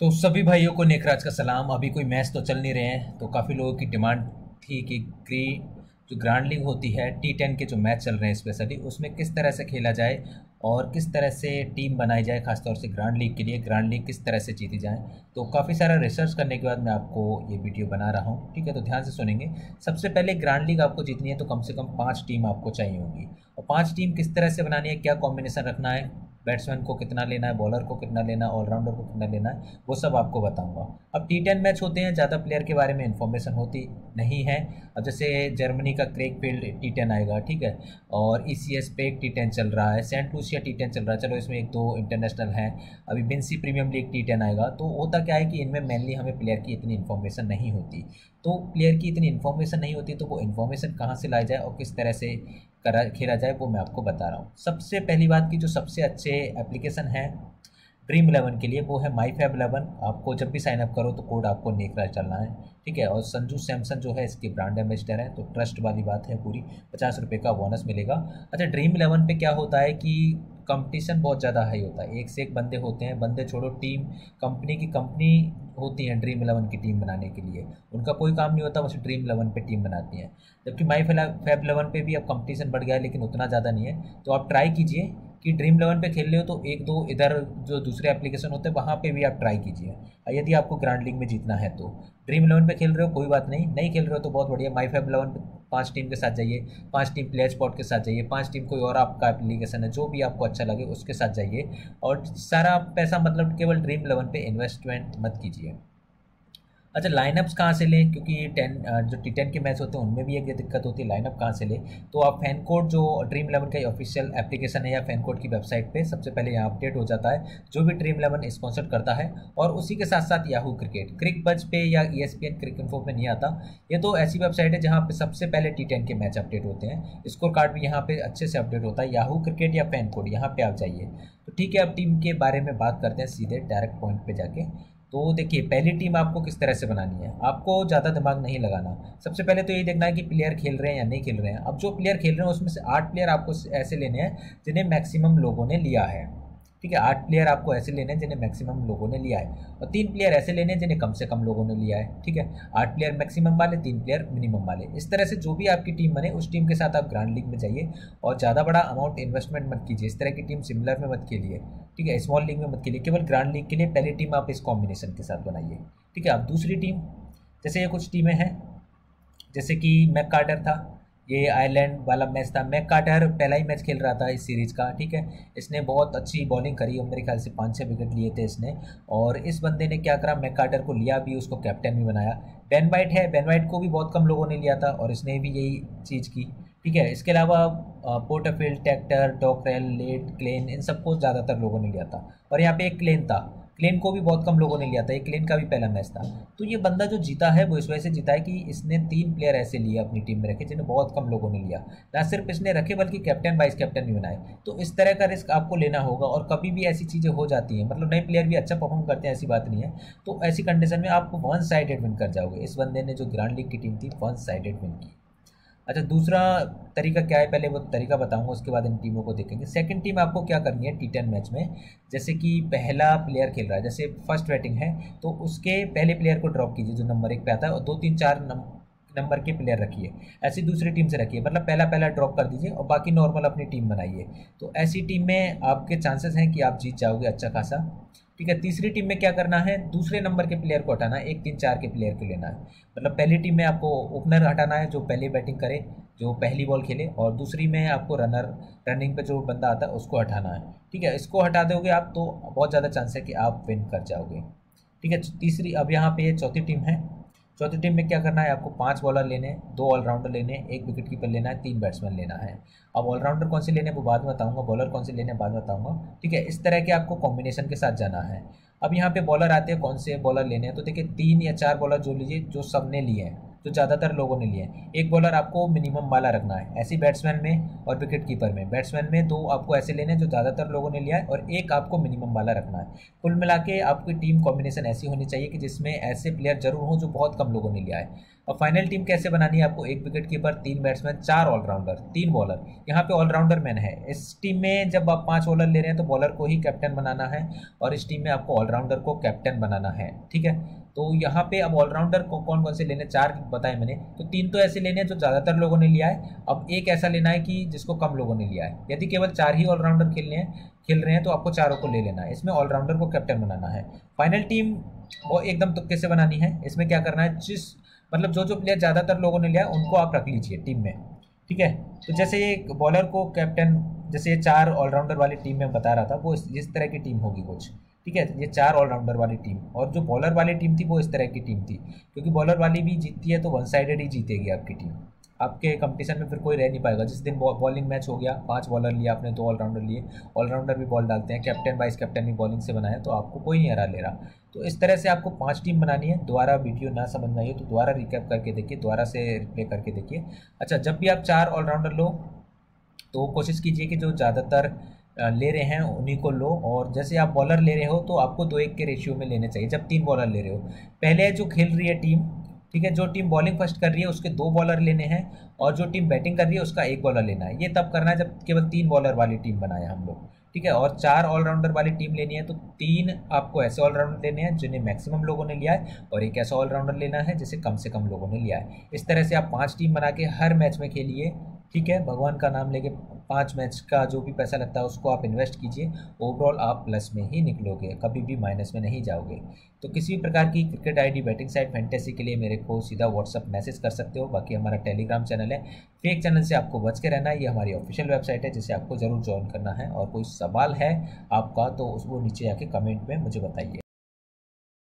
तो सभी भाइयों को नेकराज का सलाम। अभी कोई मैच तो चल नहीं रहे हैं तो काफ़ी लोगों की डिमांड थी कि ग्री, जो ग्रांड लीग होती है टी टेन के जो मैच चल रहे हैं स्पेशली, उसमें किस तरह से खेला जाए और किस तरह से टीम बनाई जाए, खासतौर से ग्रांड लीग के लिए, ग्रांड लीग किस तरह से जीती जाए तो काफ़ी सारा रिसर्च करने के बाद मैं आपको ये वीडियो बना रहा हूँ, ठीक है? तो ध्यान से सुनेंगे। सबसे पहले ग्रांड लीग आपको जीतनी है तो कम से कम पाँच टीम आपको चाहिए होगी। और पाँच टीम किस तरह से बनानी है, क्या कॉम्बिनेशन रखना है बैट्समैन को कितना लेना है बॉलर को कितना लेना है ऑलराउंडर को कितना लेना है, वो सब आपको बताऊँगा। अब टी टेन मैच होते हैं, ज़्यादा प्लेयर के बारे में इन्फॉर्मेशन होती नहीं है। अब जैसे जर्मनी का क्रेक फ़ील्ड टी टेन आएगा, ठीक है? और ई सी एस पे एक टी टेन चल रहा है सेंट लूसिया टी टेन चल रहा है। चलो, इसमें एक दो इंटरनेशनल हैं। अभी बिन्सी प्रीमियम लीग टी टेन आएगा तो होता क्या है कि इनमें मेनली हमें प्लेयर की इतनी इन्फॉर्मेशन नहीं होती। तो प्लेयर की इतनी इन्फॉर्मेशन नहीं होती तो वो इन्फॉर्मेशन कहाँ से लाई जाए और किस तरह से करा, खेला जाए, वो मैं आपको बता रहा हूँ। सबसे पहली बात की जो सबसे अच्छे एप्लीकेशन है ड्रीम इलेवन के लिए, वो है माई फैब इलेवन आपको जब भी साइनअप करो तो कोड आपको नेकरा चलना है, ठीक है? और संजू सैमसंग जो है, इसके ब्रांड एम्बेसडर है तो ट्रस्ट वाली बात है पूरी। पचास रुपये का बोनस मिलेगा। अच्छा ड्रीम इलेवन पे क्या होता है कि कंपटीशन बहुत ज़्यादा हाई होता है। एक से एक बंदे होते हैं। बंदे छोड़ो टीम कंपनी की कंपनी होती हैं ड्रीम इलेवन की टीम बनाने के लिए। उनका कोई काम नहीं होता, बस ड्रीम इलेवन पे टीम बनाती हैं। जबकि माई फैब इलेवन पे भी अब कंपटीशन बढ़ गया है, लेकिन उतना ज़्यादा नहीं है। तो आप ट्राई कीजिए कि ड्रीम इलेवन पे खेल रहे हो तो एक दो इधर जो दूसरे एप्लीकेशन होते हैं, वहाँ पे भी आप ट्राई कीजिए। यदि आपको ग्रांड लीग में जीतना है तो। ड्रीम इलेवन पे खेल रहे हो, कोई बात नहीं। नहीं खेल रहे हो तो बहुत बढ़िया। माई फैब इलेवन पाँच टीम के साथ जाइए, पाँच टीम प्लेयर स्पॉट के साथ जाइए, पाँच टीम कोई और आपका एप्लीकेशन है, जो भी आपको अच्छा लगे उसके साथ जाइए और सारा पैसा मतलब केवल ड्रीम इलेवन पे इन्वेस्टमेंट मत कीजिए। अच्छा लाइनअप्स कहाँ से लें? क्योंकि टेन जो टी टेन के मैच होते हैं, उनमें भी एक दिक्कत होती है लाइनअप कहाँ से लें? तो आप फ़ैन कोड जो ड्रीम इलेवन का ऑफिशियल एप्लीकेशन है, या फ़ैन कोड की वेबसाइट पे सबसे पहले यहाँ अपडेट हो जाता है, जो भी ड्रीम इलेवन स्पॉन्सर करता है, और उसी के साथ साथ याहू क्रिकेट क्रिक बज पे या E S P N Cricinfo में नहीं आता। ये तो ऐसी वेबसाइट है, जहाँ पे सबसे पहले टी टेन के मैच अपडेट होते हैं। स्कोर कार्ड भी यहाँ पे अच्छे से अपडेट होता है याहू क्रिकेट या फ़ैन कोड यहाँ पे आप जाइए। तो ठीक है, अब टीम के बारे में बात करते हैं, सीधे डायरेक्ट पॉइंट पे जाके। तो देखिए, पहली टीम आपको किस तरह से बनानी है? आपको ज़्यादा दिमाग नहीं लगाना। सबसे पहले तो ये देखना है कि प्लेयर खेल रहे हैं या नहीं खेल रहे हैं। अब जो प्लेयर खेल रहे हैं, उसमें से आठ प्लेयर आपको ऐसे लेने हैं जिन्हें मैक्सिमम लोगों ने लिया है। ठीक है, आठ प्लेयर आपको ऐसे लेने हैं जिन्हें मैक्सिमम लोगों ने लिया है और तीन प्लेयर ऐसे लेने हैं जिन्हें कम से कम लोगों ने लिया है, ठीक है? आठ प्लेयर मैक्सिमम वाले, तीन प्लेयर मिनिमम वाले। इस तरह से जो भी आपकी टीम बने, उस टीम के साथ आप ग्रांड लीग में जाइए और ज़्यादा बड़ा अमाउंट इन्वेस्टमेंट मत कीजिए। इस तरह की टीम सिमिलर में मत खेलिए, ठीक है? स्मॉल लीग में मत खेलिए। केवल ग्रांड लीग के लिए पहली टीम आप इस कॉम्बिनेशन के साथ बनाइए, ठीक है? आप दूसरी टीम जैसे ये कुछ टीमें हैं, जैसे कि मैक कार्टर था ये आयरलैंड वाला मैच था। मैक काटर पहला ही मैच खेल रहा था इस सीरीज़ का, ठीक है? इसने बहुत अच्छी बॉलिंग करी और मेरे ख्याल से पाँच छः विकेट लिए थे इसने। और इस बंदे ने क्या करा? मैक काटर को लिया भी, उसको कैप्टन भी बनाया। बेन वाइट है। बेन वाइट को भी बहुत कम लोगों ने लिया था और इसने भी यही चीज़ की, ठीक है? इसके अलावा पोर्टाफील्ड ट्रैक्टर डॉकरेल लेट क्लेन इन सबको ज़्यादातर लोगों ने लिया था। और यहाँ पे एक क्लेन था। क्लेन को भी बहुत कम लोगों ने लिया था, ये क्लेन का भी पहला मैच था। तो ये बंदा जो जीता है, वो इस वजह से जीता है कि इसने तीन प्लेयर ऐसे लिए अपनी टीम में रखे, जिन्हें बहुत कम लोगों ने लिया। ना सिर्फ़ इसने रखे, बल्कि कैप्टन वाइस कैप्टन भी बनाए। तो इस तरह का रिस्क आपको लेना होगा और कभी भी ऐसी चीज़ें हो जाती हैं। मतलब नए प्लेयर भी अच्छा परफॉर्म करते हैं, ऐसी बात नहीं है। तो ऐसी कंडीशन में आप वन साइडेड विन कर जाओगे। इस बंदे ने जो ग्रांड लीग की टीम थी वन साइडेड विन की। अच्छा दूसरा तरीका क्या है? पहले वो तरीका बताऊँगा, उसके बाद इन टीमों को देखेंगे। सेकंड टीम आपको क्या करनी है? टी टेन मैच में। जैसे कि पहला प्लेयर खेल रहा है, जैसे फ़र्स्ट बैटिंग है तो उसके पहले प्लेयर को ड्रॉप कीजिए, जो नंबर एक पे आता है, और दो, तीन, चार नंबर के प्लेयर रखिए। ऐसी दूसरी टीम से रखिए मतलब पहला पहला ड्रॉप कर दीजिए, और बाकी नॉर्मल अपनी टीम बनाइए। तो ऐसी टीम में आपके चांसेस हैं कि आप जीत जाओगे अच्छा खासा। ठीक है, तीसरी टीम में क्या करना है? दूसरे नंबर के प्लेयर को हटाना है, एक तीन चार के प्लेयर को लेना है। मतलब पहली टीम में आपको ओपनर हटाना है, जो पहले बैटिंग करे, जो पहली बॉल खेले, और दूसरी में आपको रनर रनिंग पे जो बंदा आता है, उसको हटाना है। ठीक है, इसको हटा दोगे आप तो बहुत ज़्यादा चांस है कि आप विन कर जाओगे। ठीक है, तीसरी, अब यहाँ पे चौथी टीम है चौथी टीम में क्या करना है? आपको पाँच बॉलर लेने, दो ऑलराउंडर लेने, एक विकेट कीपर लेना है तीन बैट्समैन लेना है। अब ऑलराउंडर कौन से लेने वो बाद में बताऊँगा। बॉलर कौन से लेने बाद में बताऊँगा। ठीक है, इस तरह के आपको कॉम्बिनेशन के साथ जाना है। अब यहाँ पे बॉलर आते हैं। कौन से बॉलर लेने हैं? तो देखिए, तीन या चार बॉलर जो लीजिए, जो सबने लिए हैं। जो ज़्यादातर लोगों ने लिए हैं। एक बॉलर आपको मिनिमम वाला रखना है, ऐसी बैट्समैन में और विकेट कीपर में। बैट्समैन में दो आपको ऐसे लेने जो ज़्यादातर लोगों ने लिया है और एक आपको मिनिमम वाला रखना है। कुल मिला के आपकी टीम कॉम्बिनेशन ऐसी होनी चाहिए कि जिसमें ऐसे प्लेयर ज़रूर हों जो बहुत कम लोगों ने लिया है। और फाइनल टीम कैसे बनानी है आपको? एक विकेट कीपर तीन बैट्समैन चार ऑलराउंडर तीन बॉलर यहाँ पे ऑलराउंडर मैन है। इस टीम में जब आप पाँच बॉलर ले रहे हैं तो बॉलर को ही कैप्टन बनाना है और इस टीम में आपको ऑलराउंडर को कैप्टन बनाना है, ठीक है? तो यहाँ पे अब ऑलराउंडर को कौन कौन से लेने चार बताए मैंने। तो तीन तो ऐसे लेने हैं जो ज़्यादातर लोगों ने लिया है। अब एक ऐसा लेना है कि जिसको कम लोगों ने लिया है। यदि केवल चार ही ऑलराउंडर खेलने हैं, खेल रहे हैं तो आपको चारों को ले लेना है। इसमें ऑलराउंडर को कैप्टन बनाना है। फाइनल टीम वो एकदम तुक्के से बनानी है। इसमें क्या करना है, जिस मतलब जो जो प्लेयर ज़्यादातर लोगों ने लिया उनको आप रख लीजिए टीम में। ठीक है? तो जैसे ये बॉलर को कैप्टन जैसे ये चार ऑलराउंडर वाली टीम में बता रहा था, वो इस तरह की टीम होगी कुछ। ठीक है? ये चार ऑलराउंडर वाली टीम और जो बॉलर वाली टीम थी, वो इस तरह की टीम थी। क्योंकि बॉलर वाली भी जीतती है तो वन साइडेड ही जीतेगी आपकी टीम आपके कंपटीशन में फिर कोई रह नहीं पाएगा। जिस दिन बॉलिंग मैच हो गया, पाँच बॉलर लिया आपने, दो ऑलराउंडर लिए ऑलराउंडर भी बॉल डालते हैं। कैप्टन वाइस कैप्टन भी बॉलिंग से बनाया तो आपको कोई नहीं हरा ले रहा। तो इस तरह से आपको पाँच टीम बनानी है। दोबारा वीडियो ना समझ में आई तो दोबारा रिकैप करके देखिए, दोबारा से रिप्ले करके देखिए। अच्छा जब भी आप चार ऑलराउंडर लो तो कोशिश कीजिए कि जो ज़्यादातर ले रहे हैं, उन्हीं को लो। और जैसे आप बॉलर ले रहे हो तो आपको दो एक के रेशियो में लेने चाहिए, जब तीन बॉलर ले रहे हो। पहले जो खेल रही है टीम ठीक है, जो टीम बॉलिंग फ़र्स्ट कर रही है, उसके दो बॉलर लेने हैं, और जो टीम बैटिंग कर रही है, उसका एक बॉलर लेना है। ये तब करना है, जब केवल तीन बॉलर वाली टीम बनाए हम लोग, ठीक है? और चार ऑलराउंडर वाली टीम लेनी है तो तीन आपको ऐसे ऑलराउंडर लेने हैं, जिन्हें मैक्सिमम लोगों ने लिया है, और एक ऐसा ऑलराउंडर लेना है, जिसे कम से कम लोगों ने लिया है। इस तरह से आप पाँच टीम बना के हर मैच में खेलिए, ठीक है? भगवान का नाम लेके पाँच मैच का जो भी पैसा लगता है उसको आप इन्वेस्ट कीजिए। ओवरऑल आप प्लस में ही निकलोगे, कभी भी माइनस में नहीं जाओगे। तो किसी भी प्रकार की cricket ID batting side fantasy के लिए मेरे को सीधा व्हाट्सअप मैसेज कर सकते हो। बाकी हमारा टेलीग्राम चैनल है। फेक चैनल से आपको बच के रहना है। ये हमारी ऑफिशियल वेबसाइट है, जिसे आपको ज़रूर ज्वाइन करना है। और कोई सवाल है आपका तो वो नीचे आके कमेंट में मुझे बताइए।